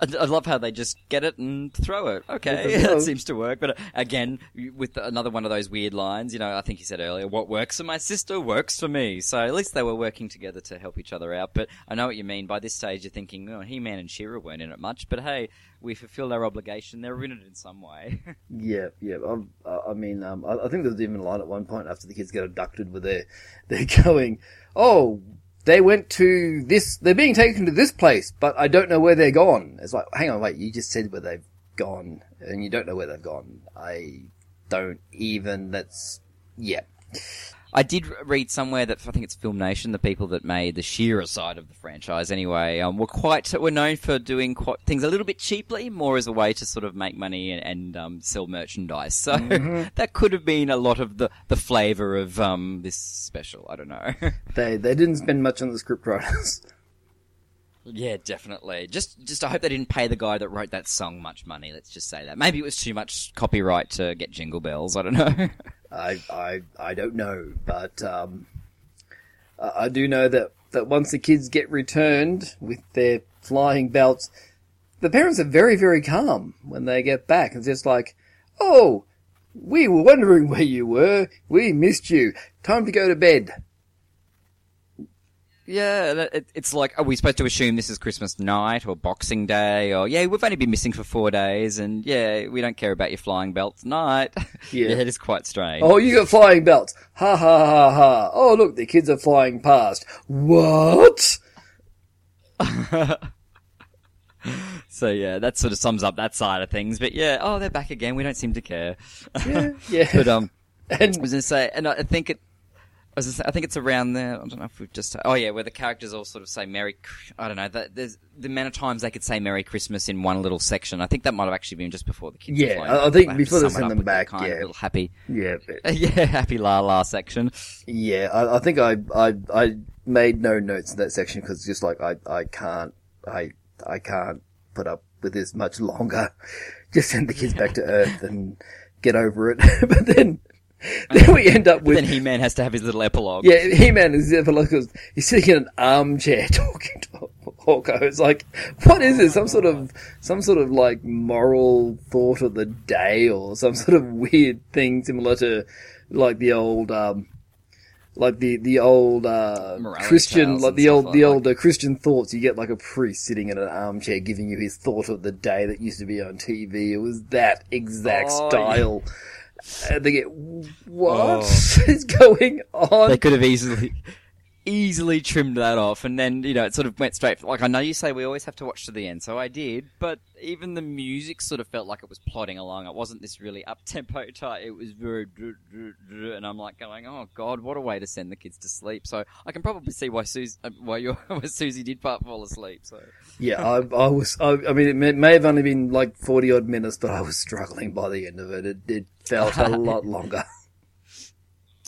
C: I, love how they just get it and throw it. Okay,
B: With the throw.
C: that seems to work. But uh, again, with another one of those weird lines, you know, I think you said earlier, what works for my sister works for me. So at least they were working together to help each other out. But I know what you mean. By this stage, you're thinking, oh, He-Man and She-Ra weren't in it much, but hey, we fulfilled our obligation. They're in it in some way.
B: Yeah, yeah. I'm- I, I mean, um, I, I think there's even a line at one point after the kids get abducted where they're, they're going, oh, they went to this, they're being taken to this place, but I don't know where they're gone. It's like, hang on, wait, you just said where they've gone, and you don't know where they've gone. I don't even, that's, yeah.
C: I did read somewhere that I think it's Filmation, the people that made the She-Ra side of the franchise, anyway, um, were quite were known for doing quite, things a little bit cheaply, more as a way to sort of make money and, and um, sell merchandise. So that could have been a lot of the the flavour of um, this special. I don't know.
B: They, they didn't spend much on the script writers.
C: yeah, definitely. Just just I hope they didn't pay the guy that wrote that song much money. Let's just say that. Maybe it was too much copyright to get Jingle Bells. I don't know.
B: I, I, I don't know, but um, I do know that, that once the kids get returned with their flying belts, the parents are very, very calm when they get back. It's just like, oh, we were wondering where you were. We missed you. Time to go to bed.
C: Yeah, it, it's like, are we supposed to assume this is Christmas night or Boxing Day or, yeah, we've only been missing for four days and, yeah, we don't care about your flying belts night.
B: Yeah.
C: it is quite strange.
B: Oh, you got flying belts. Ha ha ha ha. Oh, look, the kids are flying past. What?
C: So, yeah, that sort of sums up that side of things. But, yeah, oh, they're back again. We don't seem to care.
B: Yeah, yeah.
C: but, um, I was to say, and I I think it, I, was say, I think it's around there. I don't know if we've just. Oh yeah, where the characters all sort of say Merry. I don't know. The, there's the amount of times they could say Merry Christmas in one little section. I think that might have actually been just before the kids.
B: Yeah,
C: flying.
B: I- I think before they send them back,
C: kind of little happy,
B: yeah, but-
C: yeah, happy la la section.
B: yeah. I, I think I, I, I made no notes in that section because just like I, I can't, I, I can't put up with this much longer. Just send the kids back to Earth and get over it. but then, then we end up
C: But
B: with
C: then He Man has to have his little epilogue.
B: Yeah, He-Man is like he's sitting in an armchair talking to Orko. It's like, what is this? Some sort of some sort of like moral thought of the day, or some sort of weird thing similar to like the old, um, like the the old uh, Christian, like the old
C: like
B: the
C: that.
B: old uh, Christian thoughts. You get like a priest sitting in an armchair giving you his thought of the day that used to be on TV. It was that exact
C: Oh, yeah.
B: And they get, what
C: Oh.
B: is going on?
C: They could have easily, easily trimmed that off, and then you know it sort of went straight. Like I know you say we always have to watch to the end, so I did. But even the music sort of felt like it was plodding along. It wasn't this really up tempo type. It was very, and I'm like going, oh god, what a way to send the kids to sleep. So I can probably see why Susie, uh, why your why Susie did part fall asleep. So
B: Yeah, I, I was. I, I mean, it may, may have only been like forty odd minutes, but I was struggling by the end of it. It, it felt a lot longer.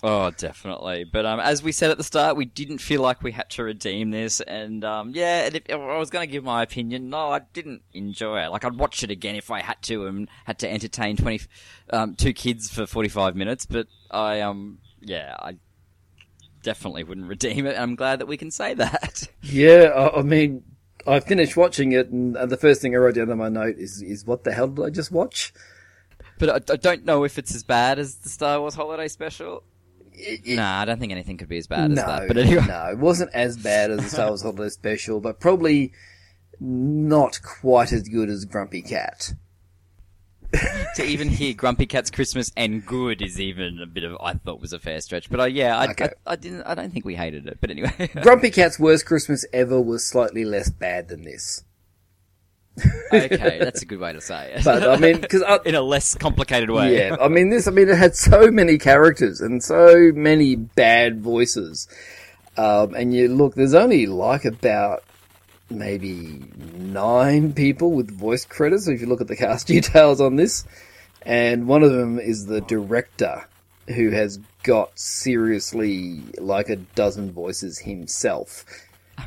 C: Oh, definitely. But um, as we said at the start, we didn't feel like we had to redeem this, and um, yeah, and if, if I was going to give my opinion. No, I didn't enjoy it. Like I'd watch it again if I had to, and had to entertain twenty um, two kids for forty five minutes. But I um, yeah, I definitely wouldn't redeem it. And I'm glad that we can say that.
B: Yeah, I, I mean, I finished watching it, and, the first thing I wrote down on my note is, "Is what the hell did I just watch?"
C: But I, I don't know if it's as bad as the Star Wars Holiday Special. Nah, I don't think anything could be as bad as that. But anyway,
B: no, it wasn't as bad as the Star Wars Holiday Special, but probably not quite as good as Grumpy Cat.
C: to even hear Grumpy Cat's Christmas and good is even a bit of I thought was a fair stretch. But uh, yeah, I,
B: Okay.
C: I, I didn't. I don't think we hated it. But anyway,
B: Grumpy Cat's worst Christmas ever was slightly less bad than this.
C: Okay, that's a good way to say it.
B: But I mean, because
C: in a less complicated way.
B: Yeah, I mean this. I mean it had so many characters and so many bad voices, um, and you look. There's only like about maybe nine people with voice credits. If you look at the cast details on this, and one of them is the director, who has got seriously like a dozen voices himself,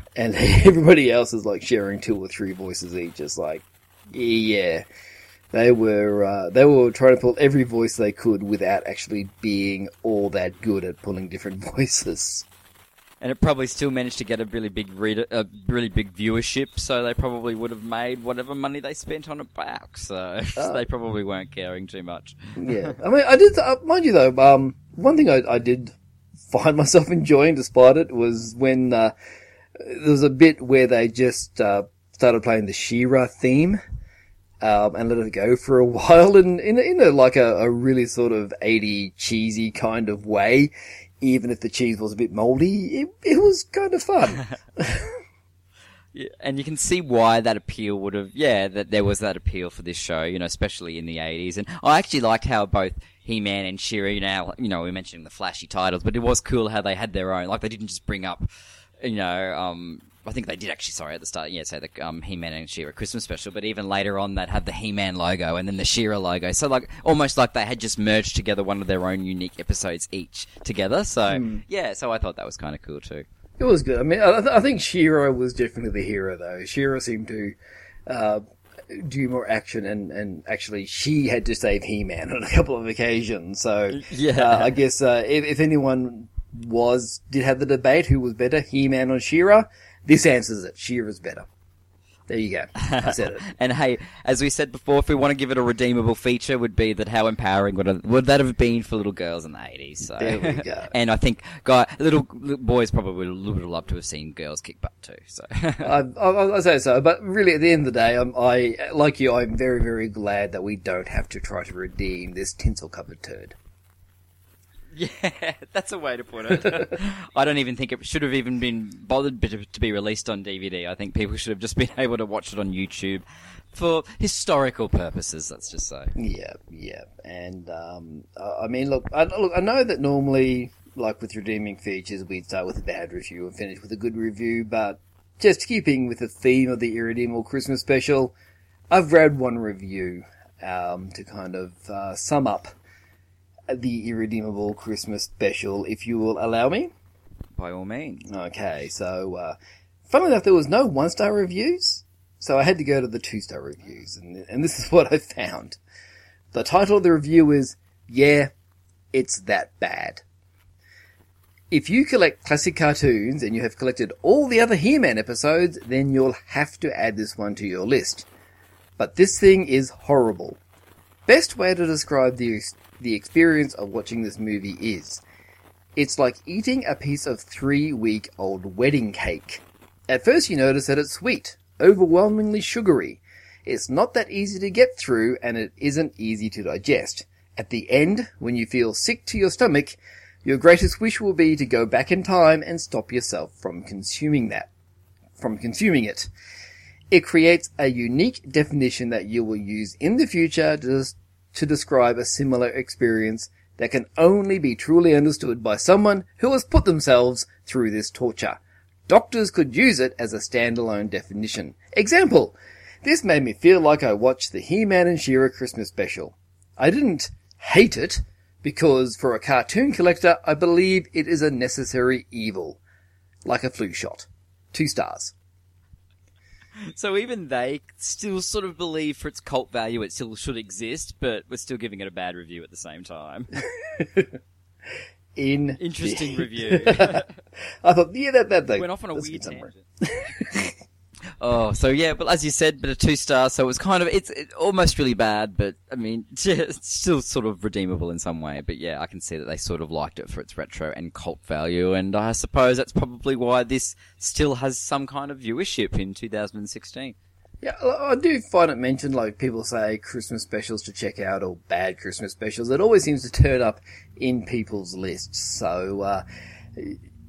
B: and everybody else is like sharing two or three voices each. It's like, yeah. They were uh, they were trying to pull every voice they could without actually being all that good at pulling different voices.
C: and it probably still managed to get a really big reader, a really big viewership. So they probably would have made whatever money they spent on it back. So
B: Oh.
C: they probably weren't caring too much.
B: Yeah, I mean, I did uh, mind you though. Um, one thing I, I did find myself enjoying, despite it, was when uh, there was a bit where they just uh, started playing the She-Ra theme. Um, and let it go for a while in, in, in a, like a, a really sort of 80 cheesy kind of way. Even if the cheese was a bit moldy, it, it was kind of fun.
C: Yeah, and you can see why that appeal would have, yeah, that there was that appeal for this show, you know, especially in the 80s. And I actually liked how both He-Man and She-Ra, now, you know, we mentioned the flashy titles, but it was cool how they had their own, like they didn't just bring up, you know, um, I think they did actually, sorry, at the start, yeah, say the um, He-Man and She-Ra Christmas special, but even later on they'd the He-Man logo and then the She-Ra logo. So like, almost like they had just merged together one of their own unique episodes each together. So, yeah, so I thought that was kind of cool too.
B: It was good. I mean, I, I think She-Ra was definitely the hero, though. She-Ra seemed to uh, do more action, and, and actually, she had to save He-Man on a couple of occasions. So,
C: Yeah.
B: uh, I guess uh, if, if anyone was did have the debate who was better, He-Man or She-Ra, this answers it. She-Ra's better. There you go. I said it.
C: And hey, as we said before, if we want to give it a redeemable feature, would be that how empowering would, it- would that have been for little girls in the eighties? So.
B: There we go.
C: and I think guy, little, little boys probably would have loved to have seen girls kick butt too. So
B: I, I, I say so, but really, at the end of the day, I'm, I like you. I'm very, very glad that we don't have to try to redeem this tinsel-covered turd.
C: yeah, that's a way to put it. I don't even think it should have even been bothered to to be released on DVD. I think people should have just been able to watch it on YouTube for historical purposes. Let's just say.
B: Yeah, yeah, and um, I I mean, look, I, look, I know that normally, like with redeeming features, we'd start with a bad review and finish with a good review, but just keeping with the theme of the Irredeemable Christmas special, I've read one review um, to kind of uh, sum up the Irredeemable Christmas special, if you will allow me.
C: By all means.
B: Okay, so uh, funnily enough, there was no one star reviews, so I had to go to the two star reviews, and and this is what I found. The title of the review is "Yeah, it's that bad." If you collect classic cartoons and you have collected all the other He-Man episodes, then you'll have to add this one to your list. But this thing is horrible. Best way to describe the the experience of watching this movie is it's like eating a piece of three week old wedding cake. At first, you notice that it's sweet, overwhelmingly sugary. It's not that easy to get through, and it isn't easy to digest. At the end, when you feel sick to your stomach, your greatest wish will be to go back in time and stop yourself from consuming that. From consuming it. It creates a unique definition that you will use in the future to, to describe a similar experience that can only be truly understood by someone who has put themselves through this torture. Doctors could use it as a standalone definition. Example, this made me feel like I watched the He-Man and She-Ra Christmas special. I didn't hate it, because for a cartoon collector, I believe it is a necessary evil. Like a flu shot. Two stars.
C: So even they still sort of believe for its cult value it still should exist, but we're still giving it a bad review at the same time.
B: In
C: Interesting review.
B: I thought, yeah, that that, that
C: Went off on a weird tangent. Oh, so yeah, but as you said, but a two star, so it was kind of it's it, almost really bad, but I mean, it's still sort of redeemable in some way. But yeah, I can see that they sort of liked it for its retro and cult value, and I suppose that's probably why this still has some kind of viewership in 2016.
B: Yeah, I do find it mentioned, like people say Christmas specials to check out or bad Christmas specials. It always seems to turn up in people's lists. So, uh,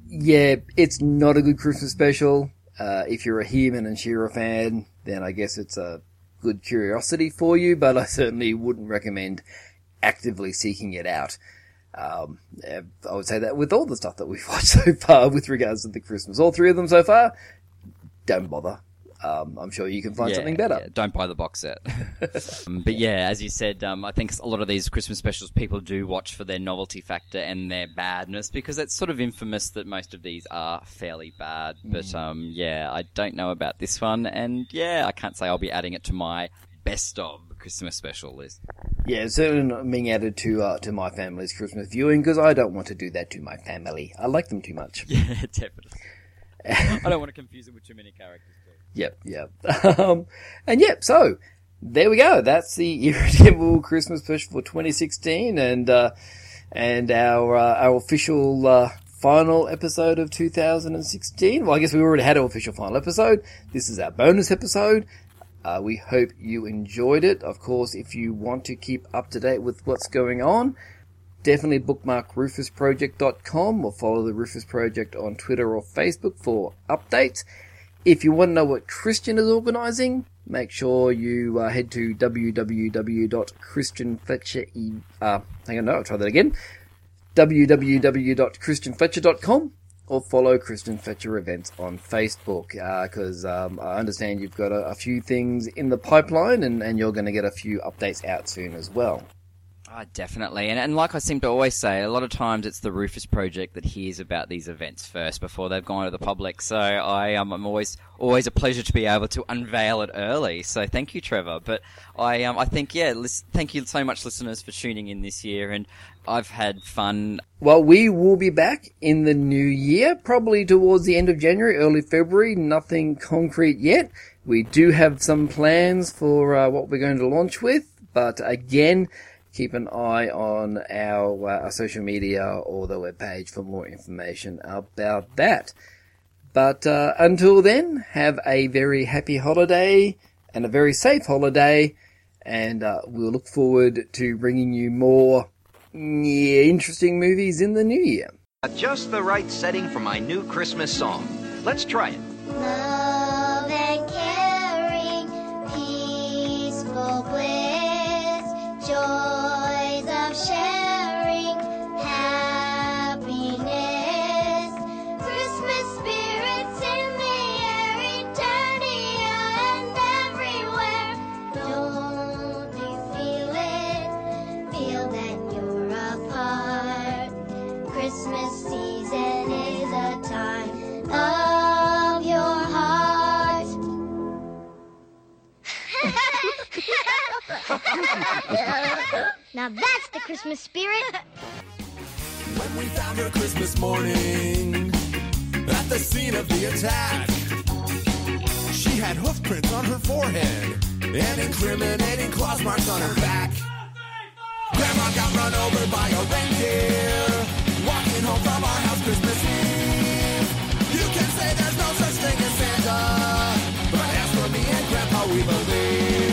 B: yeah, it's not a good Christmas special. Uh, if you're a He-Man and She-Ra fan, then I guess it's a good curiosity for you, but I certainly wouldn't recommend actively seeking it out. Um, eh, I would say that with all the stuff that we've watched so far with regards to the Christmas, all three of them so far, don't bother. Um, I'm sure you can find something better.
C: yeah, don't buy the box set. um, but yeah, as you said, um, I think a lot of these Christmas specials people do watch for their novelty factor and their badness because it's sort of infamous that most of these are fairly bad. But
B: Mm.
C: um, yeah, I don't know about this one, and yeah, I can't say I'll be adding it to my best of Christmas special list.
B: Yeah, certainly not being added to uh, to my family's Christmas viewing because I don't want to do that to my family. I like them too much.
C: Yeah, definitely. I don't want to confuse it with too many characters.
B: Yep, yep. Um, and yep, so there we go. That's the Irredeemable Christmas push for 2016, and uh, and our uh, our official uh, final episode of 2016. Well, I guess we already had our official final episode. This is our bonus episode. Uh, we hope you enjoyed it. Of course, if you want to keep up to date with what's going on, definitely bookmark rufusproject.com or follow the Rufus Project on Twitter or Facebook for updates. If you want to know what Christian is organising, make sure you uh, head to www.christianfletcher. Uh, hang on, no, I'll try that again. www.christianfletcher.com or follow Christian Fletcher events on Facebook because um, I understand you've got a, a few things in the pipeline and, and you're going to get a few updates out soon as well.
C: Ah, definitely. And, and like I seem to always say, a lot of times it's the Rufus Project that hears about these events first before they've gone to the public. So I, um, I'm always, always a pleasure to be able to unveil it early. So thank you, Trevor. But I, um, I think, yeah, lis- thank you so much, listeners, for tuning in this year. And I've had fun.
B: Well, we will be back in the new year, probably towards the end of January, early February. Nothing concrete yet, We do have some plans for uh, what we're going to launch with, but again, keep an eye on our, uh, our social media or the webpage for more information about that. But uh, until then, have a very happy holiday and a very safe holiday, and uh, we'll look forward to bringing you more yeah, interesting movies in the new year.
E: Just the right setting for my new Christmas song. Let's try it.
F: now that's the Christmas spirit.
A: When we found her Christmas morning at the scene of the attack, she had hoof prints on her forehead and incriminating claws marks on her back. Grandma got run over by a reindeer walking home from our house Christmas Eve. You can say there's no such thing as Santa, but as for me and Grandpa, we believe.